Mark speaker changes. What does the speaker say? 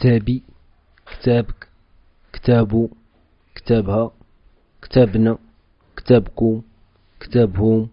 Speaker 1: كتابي كتابك كتابو كتابها كتابنا كتابكم كتابهم.